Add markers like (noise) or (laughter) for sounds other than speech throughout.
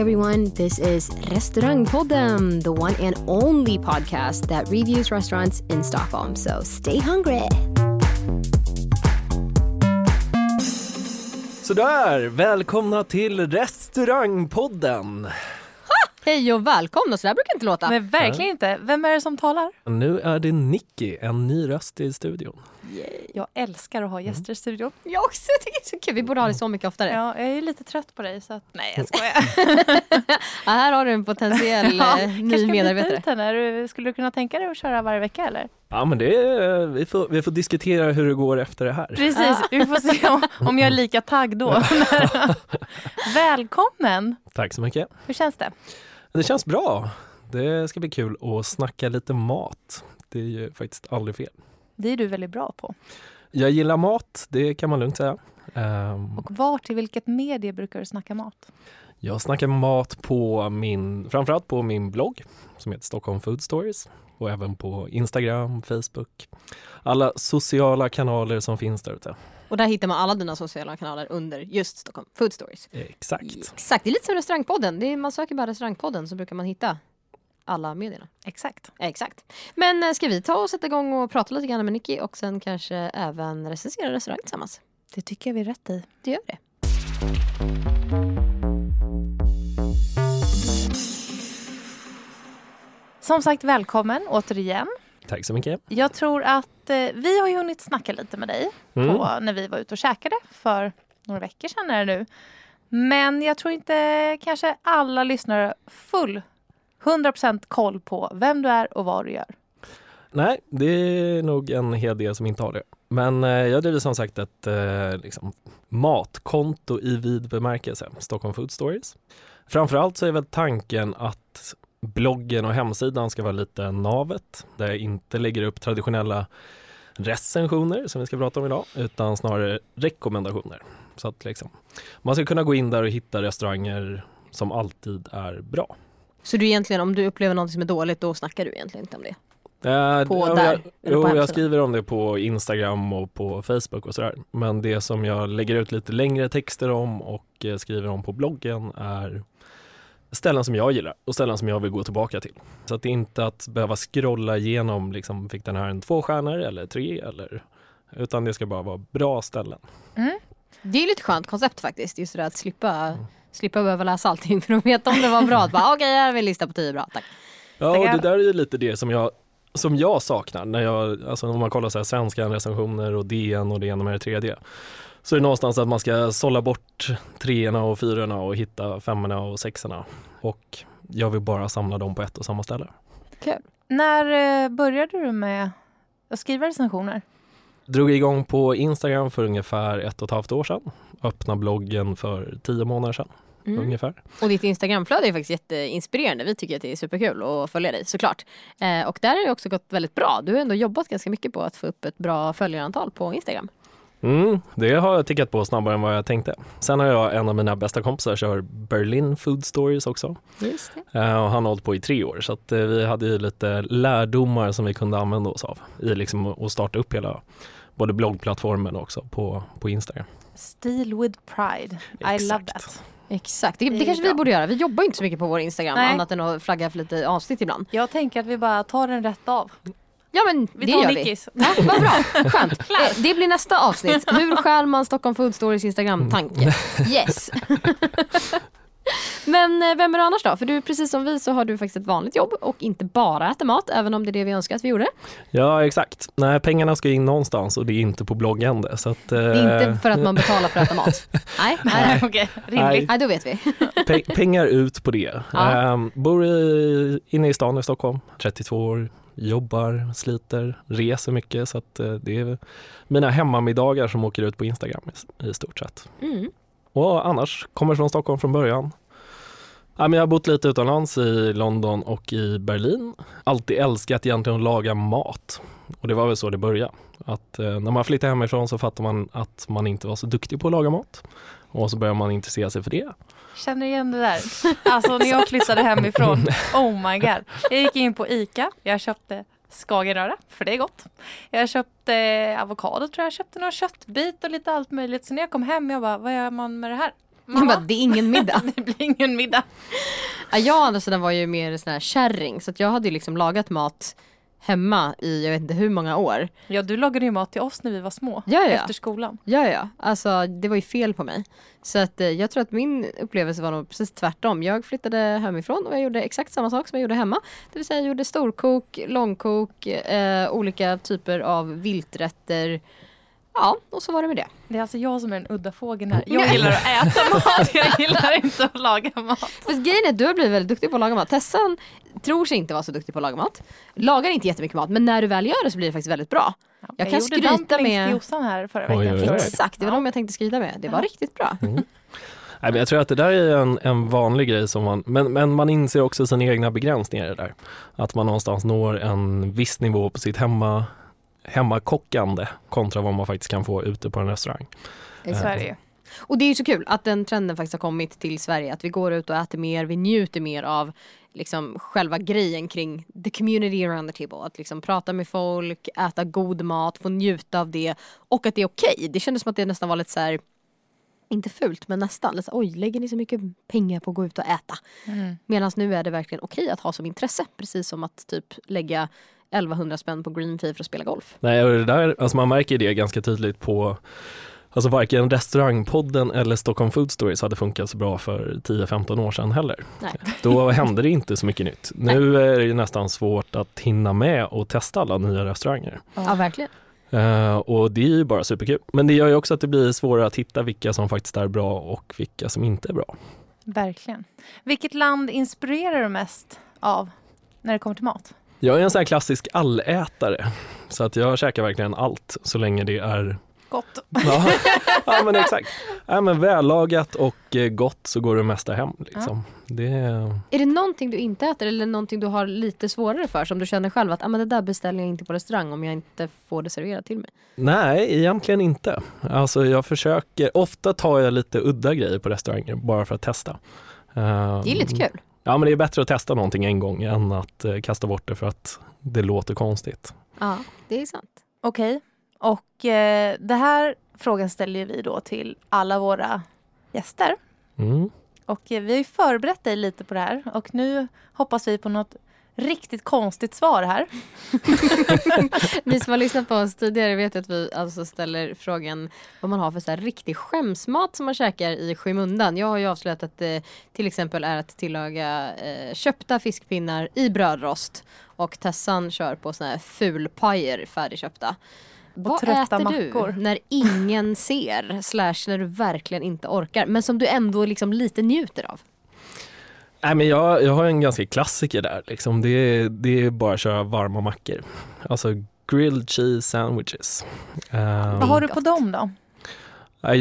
everyone. This is Restaurangpodden, the one and only podcast that reviews restaurants in Stockholm. So stay hungry. Sådär, välkomna till restaurangpodden. Hej och välkomna. Så där brukar inte låta. Nej, verkligen inte. Vem är det som talar? Nu är det Nicky, en ny röst i studion. Jag älskar att ha Mm. gäster i studion. (laughs) Jag också tycker det är så kul. Vi borde ha det så mycket oftare. Ja, jag är lite trött på dig så att... Nej, jag skojar. (laughs) Ja, här har du en potentiell (laughs) ja, eh, ny medarbetare. ut henne. Skulle du kunna tänka dig att köra varje vecka eller? Ja men det är, vi, får, vi får diskutera hur det går efter det här. Precis, vi får se om, om jag är lika tagg då. Välkommen! Tack så mycket. Hur känns det? Det känns bra. Det ska bli kul att snacka lite mat. Det är ju faktiskt aldrig fel. Det är du väldigt bra på. Jag gillar mat, det kan man lugnt säga. Ehm, Och vart, i vilket medie brukar du snacka mat? Jag snackar mat på min, framförallt på min blogg som heter Stockholm Food Stories och även på Instagram, Facebook, alla sociala kanaler som finns där ute. Och där hittar man alla dina sociala kanaler under just Stockholm Food Stories. Exakt. Exakt, det är lite som restaurangpodden. Det är, man söker bara restaurangpodden så brukar man hitta alla medierna. Exakt. Exakt. Men eh, ska vi ta och sätta igång och prata lite grann med Nicky och sen kanske även recensera restaurang tillsammans? Det tycker jag vi är rätt i. Det gör vi. Som sagt, välkommen återigen. Tack så mycket. Jag tror att eh, vi har ju hunnit snacka lite med dig Mm. på, när vi var ute och käkade för några veckor sedan är det nu. Men jag tror inte kanske alla lyssnare full 100% koll på vem du är och vad du gör. Nej, det är nog en hel del som inte har det. Men eh, jag driver som sagt ett eh, liksom, matkonto i vid bemärkelse, Stockholm Food Stories. Framförallt så är väl tanken att bloggen och hemsidan ska vara lite navet, där jag inte lägger upp traditionella recensioner som vi ska prata om idag, utan snarare rekommendationer. Så att liksom, man ska kunna gå in där och hitta restauranger som alltid är bra. Så du egentligen, om du upplever något som är dåligt, då snackar du egentligen inte om det? Eh, På ja, där, Jag, jo, jag skriver om det på Instagram och på Facebook och sådär. Men det som jag lägger ut lite längre texter om och eh, skriver om på bloggen är ställen som jag gillar och ställen som jag vill gå tillbaka till. Så att det är inte att behöva scrolla igenom, liksom, fick den här en två stjärnor eller tre eller utan det ska bara vara bra ställen. Det är ju lite skönt koncept faktiskt, just det där att slippa, slippa behöva läsa allting för att veta om det var bra. (laughs) Okej, här har vi en lista på tio bra, tack. Ja, och det där är ju lite det som jag, som jag saknar när jag, alltså om man kollar så här svenska recensioner och DN och det ena med det tredje. Så är det någonstans att man ska sålla bort treorna och fyrorna och hitta femmorna och sexorna. Och jag vill bara samla dem på ett och samma ställe. Kul. När eh, började du med att skriva recensioner? Drog igång på Instagram för ungefär ett och ett halvt år sedan. Öppna bloggen för tio månader sedan Mm. ungefär. Och ditt Instagramflöde är faktiskt jätteinspirerande. Vi tycker att det är superkul att följa dig såklart. Eh, och där har det också gått väldigt bra. Du har ändå jobbat ganska mycket på att få upp ett bra följarantal på Instagram. Mm, det har jag tickat på snabbare än vad jag tänkte. Sen har jag en av mina bästa kompisar kör Berlin Food Stories också. Just det. Eh, och han har hållit på i tre år så att, eh, vi hade ju lite lärdomar som vi kunde använda oss av i liksom att starta upp hela både bloggplattformen och också på, på Instagram. Stil with pride. I love Exakt. that. Exakt, det, Det det kanske vi borde göra. Vi jobbar ju inte så mycket på vår Instagram Nej. annat än att flagga för lite avsnitt ibland. Jag tänker att vi bara tar den rätt av. Ja men Vi det tar gör vi. Nickis. Ja, vad bra, (laughs) skönt. Det blir nästa avsnitt. Hur stjäl man Stockholm Food Stories Instagram-tanke? Yes. (laughs) (laughs) Men eh, vem är du annars då? För du precis som vi så har du faktiskt ett vanligt jobb och inte bara äter mat, även om det är det vi önskar att vi gjorde. Ja exakt. Nej, pengarna ska in någonstans och det är inte på bloggande. Så att, Det är inte för att man betalar för att äta mat. (laughs) Nej, nej, nej. Okej, Nej. rimligt. nej då vet vi. (laughs) Pe- pengar ut på det. Ja. Ehm, bor i, inne i stan i Stockholm, 32 år, jobbar, sliter, reser mycket så att eh, det är mina hemmamiddagar som åker ut på Instagram i, i stort sett. Mm. Och annars, kommer från Stockholm från början. Ja, men jag har bott lite utomlands i London och i Berlin. Alltid älskat egentligen att laga mat. Och det var väl så det började. Att eh, när man flyttade hemifrån så fattade man att man inte var så duktig på att laga mat. Och så började man intressera sig för det. Känner igen det där. Alltså när jag flyttade hemifrån, (laughs) oh my god. Jag gick in på ICA, jag köpte skagenröra, för det är gott. Jag köpte avokado tror jag, jag köpte någon köttbit och lite allt möjligt. Så när jag kom hem, jag bara, vad gör man med det här? Jag bara, det är ingen middag. (laughs) det blir ingen middag. Ja, jag å andra sidan var ju mer sån här kärring så att jag hade ju liksom lagat mat hemma i jag vet inte hur många år. Ja, du lagade ju mat till oss när vi var små, Ja, ja. efter skolan. Ja, ja, alltså det var ju fel på mig. Så att eh, jag tror att min upplevelse var nog precis tvärtom. Jag flyttade hemifrån och jag gjorde exakt samma sak som jag gjorde hemma. Det vill säga jag gjorde storkok, långkok, eh, olika typer av vilträtter. Ja, och så var det med det. Det är alltså jag som är den udda fågeln här. Jag gillar att äta (laughs) mat, jag gillar inte att laga mat. För grejen är att du har blivit väldigt duktig på att laga mat. Tessan tror sig inte vara så duktig på att laga mat. Lagar inte jättemycket mat men när du väl gör det så blir det faktiskt väldigt bra. Jag kan gjorde skryta med- till Jossan här förra Oj, veckan. oj, oj. du? Exakt, det var de jag tänkte skryta med. Det var Ja. riktigt bra. Nej, men jag tror att det där är en, en vanlig grej som man, men, men man inser också sina egna begränsningar i det där. Att man någonstans når en viss nivå på sitt hemma, hemmakockande kontra vad man faktiskt kan få ute på en restaurang. I Sverige. Och det är ju så kul att den trenden faktiskt har kommit till Sverige. Att vi går ut och äter mer, vi njuter mer av liksom själva grejen kring the community around the table. Att liksom prata med folk, äta god mat, få njuta av det och att det är okej. Det kändes som att det nästan var lite så här inte fult men nästan. Så, Oj, lägger ni så mycket pengar på att gå ut och äta? Mm. Medan nu är det verkligen okej att ha som intresse. Precis som att typ lägga 1100 spänn på green fee för att spela golf. Nej, och det där, alltså man märker det ganska tydligt på Alltså varken restaurangpodden eller Stockholm Food Stories hade funkat så bra för 10-15 år sedan heller. Nej. (laughs) Då hände det inte så mycket nytt. Nu är det ju nästan svårt att hinna med och testa alla nya restauranger. Ja, verkligen. Eh, och det är ju bara superkul. Men det gör ju också att det blir svårare att hitta vilka som faktiskt är bra och vilka som inte är bra. Verkligen. Vilket land inspirerar du mest av när det kommer till mat? Jag är en sån här klassisk allätare. Så att jag käkar verkligen allt så länge det är Gott. Ja, ja men exakt. Ja, men vällagat och eh, gott så går det mesta hem. Liksom. Det, Är det någonting du inte äter eller någonting du har lite svårare för som du känner själv att ah, men det där beställer jag inte på restaurang om jag inte får det serverat till mig? nej, egentligen inte. Alltså jag försöker, ofta tar jag lite udda grejer på restauranger bara för att testa. Det är lite kul. Ja men det är bättre att testa någonting en gång än att eh, kasta bort det för att det låter konstigt. Ja, det är sant. Okej. Och eh, det här frågan ställer vi då till alla våra gäster. Mm. Och eh, vi har ju förberett dig lite på det här och nu hoppas vi på något riktigt konstigt svar här. (laughs) Ni som har lyssnat på oss tidigare vet att vi alltså ställer frågan vad man har för så här riktig skämsmat som man käkar i skymundan. Jag har ju avslöjat att det till exempel är att tillaga eh, köpta fiskpinnar i brödrost och Tessan kör på såna här fulpajer färdigköpta. Vad trötta äter mackor. du när ingen ser slash när du verkligen inte orkar men som du ändå liksom lite njuter av? Nej, men jag, jag har en ganska klassiker där. Liksom. Det, är, det är bara att köra varma mackor. Alltså grilled cheese sandwiches. Ehm, Vad har du på dem då?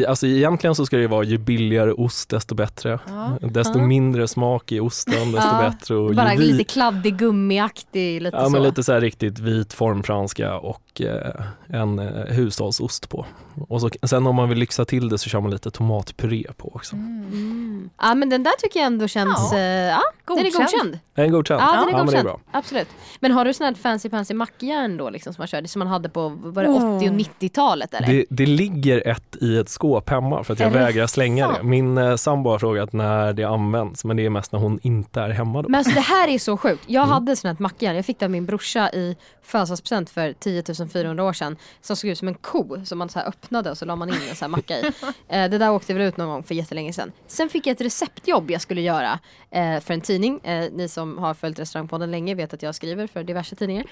Alltså egentligen så ska det vara ju billigare ost desto bättre. Ja. Desto Ja. mindre smak i osten desto Ja. bättre. Och Bara lite kladdig, gummiaktig, lite Ja så. men lite så här riktigt vit formfranska och eh, en eh, hushållsost på. Och så, sen om man vill lyxa till det så kör man lite tomatpuré på också. Mm. Ja men den där tycker jag ändå känns, Ja. eh, ja, den är Godkänd. godkänd. Är den godkänd? Ja, den är men det är godkänd. bra. Absolut. Men har du sån här fancy fancy mackjärn då liksom som man körde, som man hade på var det Mm. 80 och 90-talet eller? Det, det ligger ett i ett skåp hemma för att jag Är det vägrar slänga det. sant? Min eh, sambo har frågat när det används men det är mest när hon inte är hemma då. Men alltså det här är så sjukt. Jag Mm. hade sån här mackjärn, jag fick det av min brorsa i födelsedagspresent för 10 400 år sedan som såg ut som en ko som man så här öppnade och så la man in en så här macka i. (laughs) Eh, det där åkte väl ut någon gång för jättelänge sedan. Sen fick jag ett receptjobb jag skulle göra eh, för en tidning. Eh, ni som har följt restaurangpodden länge vet att jag skriver för diverse tidningar.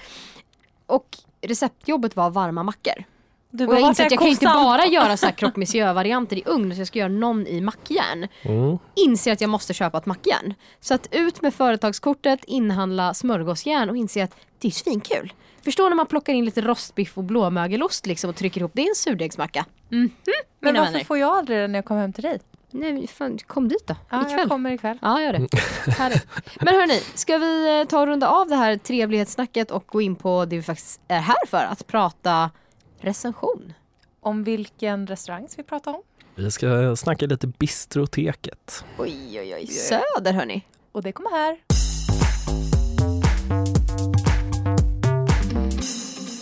Och receptjobbet var varma mackor. Du Och jag "Vart inser att jag kan ju inte kossan?" bara göra så här (laughs) croque monsieur-varianter i ugn, så jag ska göra någon i mackjärn. Mm. Inser att jag måste köpa ett mackjärn. Så att ut med företagskortet, inhandla smörgåsjärn och inse att det är svinkul. Förstå när man plockar in lite rostbiff och blåmögelost liksom och trycker ihop det i en surdegsmacka. Mhm, Men mina varför vänner. får jag aldrig det när jag kommer hem till dig? Nej, men fan, kom dit då. Ja, ikväll. jag kommer ikväll. Ja, gör det. (laughs) Härligt. Men hörni, ska vi eh, ta och runda av det här trevlighetssnacket och gå in på det vi faktiskt är här för, att prata recension. Om vilken restaurang ska vi prata om? Vi ska snacka lite bistroteket. Oj, oj, oj. Söder hörni. Och det kommer här.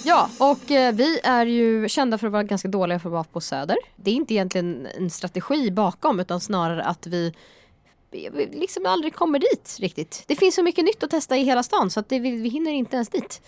Ja, och eh, vi är ju kända för att vara ganska dåliga för att vara på Söder. Det är inte egentligen en strategi bakom utan snarare att vi liksom aldrig kommer dit riktigt. Det finns så mycket nytt att testa i hela stan så att det, vi, vi hinner inte ens dit.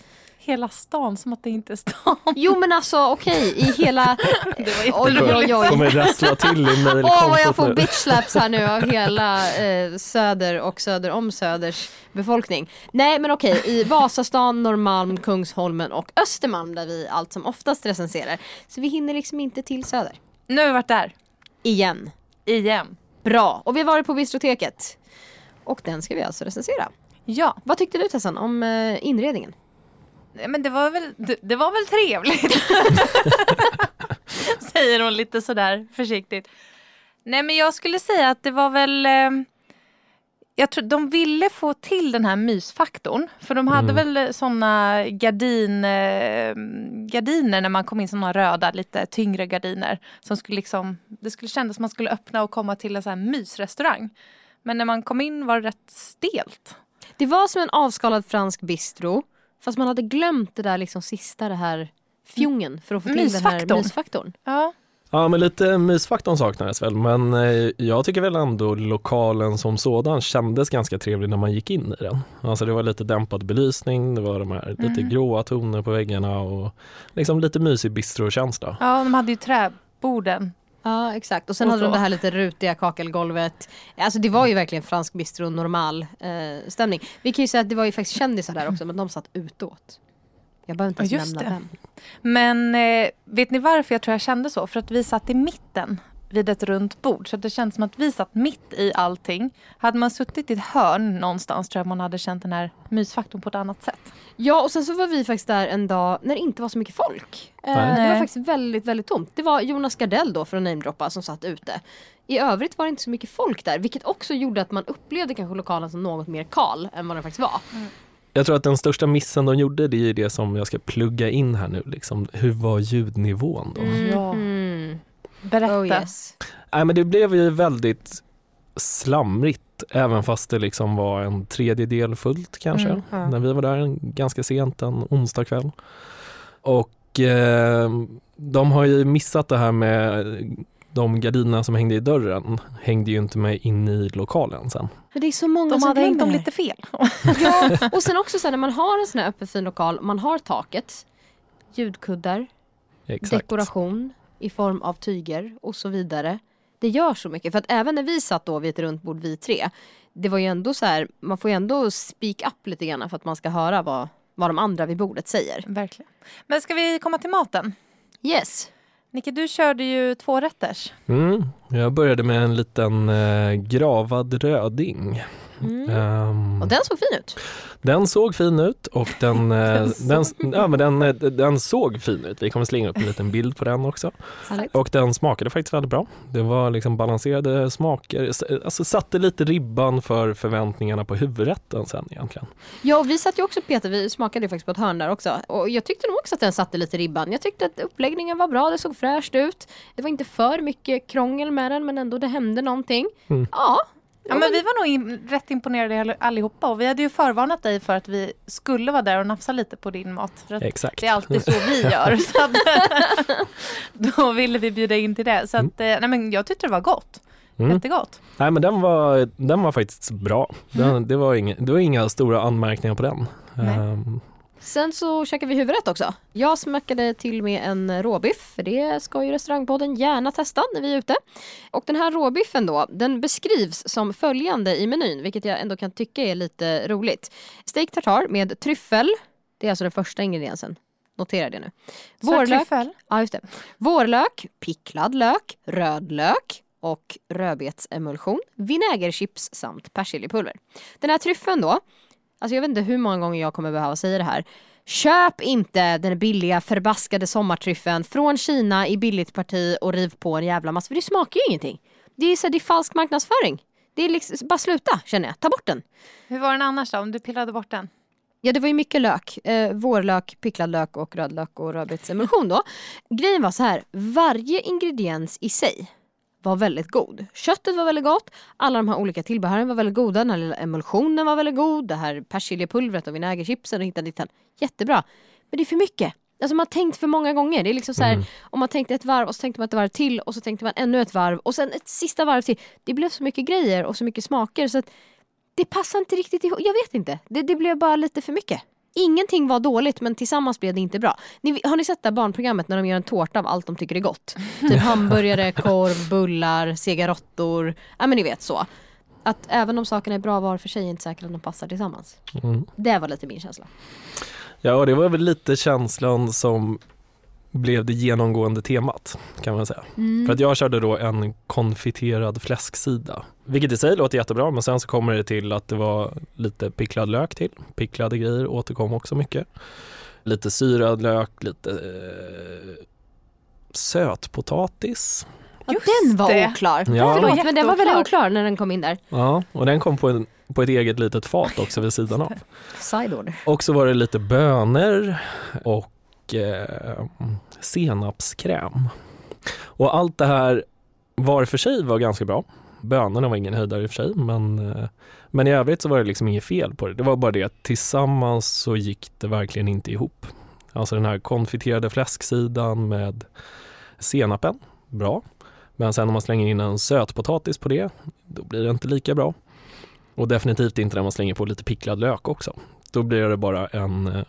Hela stan, som att det inte är stan. Jo men alltså okej, i hela... (laughs) Det var Oj oj oj. Kommer rassla till i Åh vad jag får mejlkontot bitch slaps här nu av hela eh, Söder och Söder om Söders befolkning. Nej men okej, i Vasastan, Norrmalm, Kungsholmen och Östermalm där vi allt som oftast recenserar. Så vi hinner liksom inte till Söder. Nu har vi varit där. Igen. Igen. Bra, och vi har varit på biblioteket. Och den ska vi alltså recensera. Ja, Vad tyckte du Tessan om eh, inredningen? Men det var väl, det, det var väl trevligt. (laughs) Säger hon lite sådär försiktigt. Nej men jag skulle säga att det var väl eh, jag tror de ville få till den här mysfaktorn. För de hade väl såna gardin, eh, gardiner när man kom in, såna röda lite tyngre gardiner. Som skulle liksom, det skulle kännas som man skulle öppna och komma till en sån här mysrestaurang. Men när man kom in var det rätt stelt. Det var som en avskalad fransk bistro. Fast man hade glömt det där liksom sista det här fjungen för att få till den här Mysfaktorn. mysfaktorn. Ja, Ja men lite mysfaktorn saknades väl men eh, jag tycker väl ändå lokalen som sådan kändes ganska trevlig när man gick in i den. Alltså det var lite dämpad belysning, det var de här lite gråa toner på väggarna och liksom lite mysig bistrokänsla. ja de hade ju träborden. Ja exakt och sen Och hade de det här lite rutiga kakelgolvet. Alltså det var ju verkligen fransk bistro normal eh, stämning. Vi kan ju säga att det var ju faktiskt kändisar där också men de satt utåt. Jag behöver inte ens Ja, nämna det. vem. Men eh, vet ni varför jag tror jag kände så? För att vi satt i mitten vid ett runt bord. Så att det kändes som att vi satt mitt i allting. Hade man suttit i ett hörn någonstans tror jag man hade känt den här mysfaktorn på ett annat sätt. Ja och sen så var vi faktiskt där en dag när det inte var så mycket folk. Eh, Nej. det var faktiskt väldigt väldigt tomt. Det var Jonas Gardell då från Namedroppa som satt ute. I övrigt var det inte så mycket folk där vilket också gjorde att man upplevde kanske lokalen som något mer kal än vad den faktiskt var. Jag tror att den största missen de gjorde det är ju det som jag ska plugga in här nu. Liksom, hur var ljudnivån då? Ja. Mm. Berätta. Oh yes. Nej men det blev ju väldigt slamrigt även fast det liksom var en tredjedel fullt kanske. Mm, ja. När vi var där ganska sent en onsdag kväll. Och eh, de har ju missat det här med de gardinerna som hängde i dörren hängde ju inte med in i lokalen sen. För det är så många De som hade hängt dem lite fel. (laughs) Ja, och sen också så här, när man har en sån här öppen fin lokal, man har taket, ljudkuddar, Exakt. dekoration i form av tyger och så vidare. Det gör så mycket, för att även när vi satt då vid ett runt bord vi tre, det var ju ändå så här, man får ju ändå speak up lite grann för att man ska höra vad, vad de andra vid bordet säger. Verkligen. Men ska vi komma till maten? Yes. Nicke, du körde ju två rätters. Mm. Jag började med en liten eh, gravad röding. Mm. Ehm, Och den såg fin ut. Den såg fin ut och den, (laughs) eh, Den den, ja, men den, eh, den såg fin ut. Vi kommer slänga upp en liten bild på den också. Härligt. Och den smakade faktiskt väldigt bra. Det var liksom balanserade smaker, alltså satte lite ribban för förväntningarna på huvudrätten sen egentligen. Ja, och vi satt ju också Peter, vi smakade faktiskt på ett hörn där också. Och jag tyckte nog också att den satte lite ribban. Jag tyckte att uppläggningen var bra, det såg fräscht ut. Det var inte för mycket krångel med den men ändå det hände någonting. Mm. Ja. Ja, men vi var nog in, rätt imponerade all- allihopa och vi hade ju förvarnat dig för att vi skulle vara där och nafsa lite på din mat. För Exakt. det är alltid så vi (laughs) gör. Så att, (laughs) då ville vi bjuda in till det. Så att, eh, nej, men jag tyckte det var gott. Mm. Jättegott. Nej men den var, den var faktiskt bra. Den, det, var inga, det var inga stora anmärkningar på den. Nej. Sen så käkar vi huvudrätt också. Jag smackade till med en råbiff, för det ska ju restaurangpodden gärna testa när vi är ute. Och den här råbiffen då, den beskrivs som följande i menyn, vilket jag ändå kan tycka är lite roligt. Steak tartar med tryffel, det är alltså den första ingrediensen. Notera det nu. tryffel? Ja, just det. Vårlök, picklad lök, rödlök och rödbetsemulsion, vinägerchips samt persiljepulver. Den här tryffeln då, alltså jag vet inte hur många gånger jag kommer behöva säga det här. Köp inte den billiga förbaskade sommartryffeln från Kina i billigt parti och riv på en jävla massa, för det smakar ju ingenting. Det är, så, det är falsk marknadsföring. Det är liksom, bara sluta känner jag, ta bort den. Hur var den annars då, om du pillade bort den? Ja det var ju mycket lök, eh, vårlök, picklad lök och rödlök och rödbetsemulsion då. Grejen var så här, varje ingrediens i sig var väldigt god. Köttet var väldigt gott, alla de här olika tillbehören var väldigt goda, den här lilla emulsionen var väldigt god, det här persiljepulvret och vinägerchipsen och hitan ditan. Jättebra. Men det är för mycket. Alltså man har tänkt för många gånger. Det är liksom så här, om man tänkte ett varv och så tänkte man ett varv till och så tänkte man ännu ett varv och sen ett sista varv till. Det blev så mycket grejer och så mycket smaker så att det passar inte riktigt ihop. Jag vet inte. Det, det blev bara lite för mycket. Ingenting var dåligt men tillsammans blev det inte bra. Ni, har ni sett det här barnprogrammet när de gör en tårta av allt de tycker är gott? (laughs) Typ hamburgare, korv, bullar, sega råttor. Ja men ni vet så. Att även om sakerna är bra var för sig är inte säkert att de passar tillsammans. Mm. Det var lite min känsla. Ja, och det var väl lite känslan som blev det genomgående temat kan man säga. För att jag körde då en konfiterad fläsksida, vilket i sig låter jättebra men sen så kommer det till att det var lite picklad lök till. Picklade grejer återkom också mycket. Lite syrad lök, lite eh, sötpotatis. Ja, Just den var det. oklar. Ja. Förlåt men den var väldigt Jätteoklar. oklar när den kom in där. Ja, och den kom på, en, på ett eget litet fat också vid sidan av. Side order. Och så var det lite bönor och eh, senapskräm. Och allt det här var för sig var ganska bra. Bönorna var ingen höjdare i och för sig men, eh, men i övrigt så var det liksom inget fel på det. Det var bara det att tillsammans så gick det verkligen inte ihop. Alltså den här konfiterade fläsksidan med senapen, bra. Men sen om man slänger in en sötpotatis på det, då blir det inte lika bra. Och definitivt inte när man slänger på lite picklad lök också. Då blir det bara en... Eh,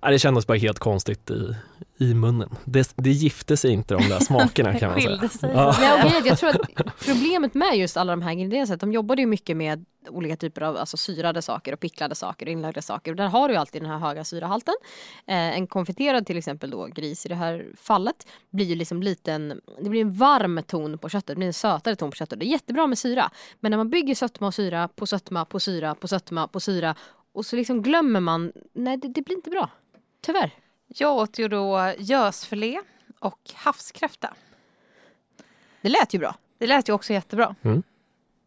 ja, det kändes bara helt konstigt i, i munnen. Det, det gifte sig inte de där smakerna kan man säga. Sig. Ja. Nej, jag tror att problemet med just alla de här ingredienserna, de jobbade ju mycket med olika typer av alltså, syrade saker och picklade saker och inlagda saker. Och där har du ju alltid den här höga syrahalten. Eh, en konfiterad till exempel då gris i det här fallet blir ju liksom liten, det blir en varm ton på köttet, det blir en sötare ton på köttet. Det är jättebra med syra. Men när man bygger sötma och syra på sötma på syra på sötma på syra och så liksom glömmer man, nej det, det blir inte bra. Tyvärr. Jag åt ju då gösfilé och havskräfta. Det lät ju bra. Det lät ju också jättebra. Mm.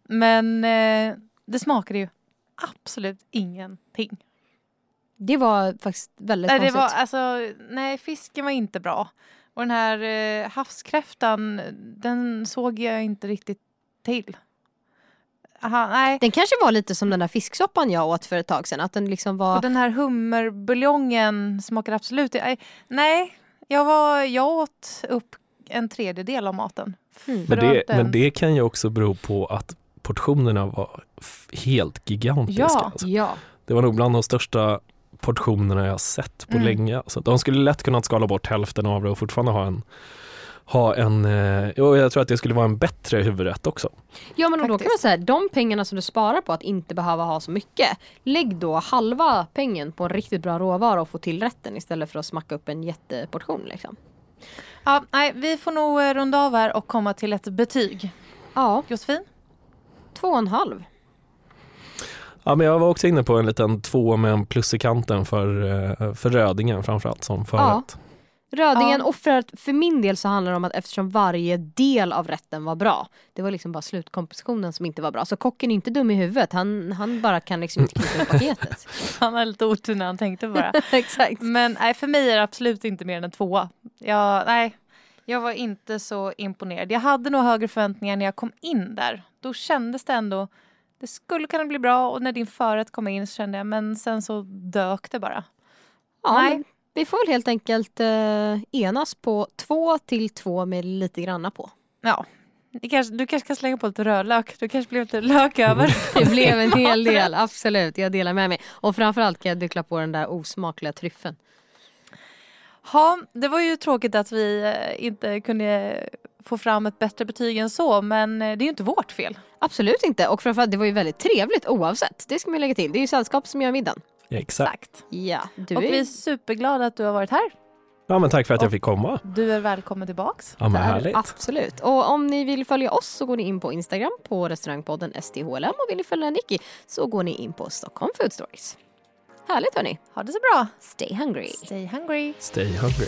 Men eh, det smakade ju absolut ingenting. Det var faktiskt väldigt Nej, det konstigt. var, alltså, nej, fisken var inte bra. Och den här eh, havskräftan, den såg jag inte riktigt till. Aha, nej. Den kanske var lite som den där fisksoppan jag åt för ett tag sedan. Att den liksom var... Och den här hummerbuljongen smakar absolut nej, nej, jag, var, jag åt upp en tredjedel av maten. Mm. Men, det, men det kan ju också bero på att portionerna var helt gigantiska. Ja. Alltså. Ja. Det var nog bland de största portionerna jag sett på Mm. länge. Så de skulle lätt kunnat skala bort hälften av det och fortfarande ha en ha en, eh, och jag tror att det skulle vara en bättre huvudrätt också. ja men då kan man säga de pengarna som du sparar på att inte behöva ha så mycket. Lägg då halva pengen på en riktigt bra råvara och få till rätten istället för att smacka upp en jätteportion. Liksom. Ja, nej, vi får nog eh, runda av här och komma till ett betyg. Ja, Josefin? två och en halv. Ja, men jag var också inne på en liten två med en plus i kanten för, eh, för Rödingen framförallt som förrätt. Rödingen Ja. och för, för min del så handlar det om att eftersom varje del av rätten var bra. Det var liksom bara slutkompositionen som inte var bra. Så kocken är inte dum i huvudet. Han, han bara kan liksom inte knyta ihop paketet. (laughs) Han har lite otur när han tänkte bara. (laughs) Exakt. Men nej, för mig är det absolut inte mer än en tvåa. Jag, nej, jag var inte så imponerad. Jag hade nog högre förväntningar när jag kom in där. Då kändes det ändå, det skulle kunna bli bra och när din förrätt kom in så kände jag, men sen så dök det bara. Ja, Nej. Vi får väl helt enkelt eh, enas på två till två med lite granna på. Ja, kanske, du kanske kan slänga på lite rödlök. Du kanske blir lite lök över. (laughs) Det blev en hel del, absolut. Jag delar med mig. Och framförallt kan jag dyka på den där osmakliga tryffeln. Ja, det var ju tråkigt att vi eh, inte kunde få fram ett bättre betyg än så, men eh, det är ju inte vårt fel. Absolut inte. Och framförallt, det var ju väldigt trevligt oavsett. Det ska man lägga till. Det är ju sällskap som gör middagen. Exakt. Ja, du Och är... vi är superglada att du har varit här. Ja, men tack för att jag fick komma. Du är välkommen tillbaks. Ja, men härligt. Absolut. Och om ni vill följa oss så går ni in på Instagram på restaurangpodden STHLM och vill ni följa Nicky så går ni in på Stockholm Food Stories. Härligt hörni. Ha det så bra. Stay hungry. Stay hungry. Stay hungry.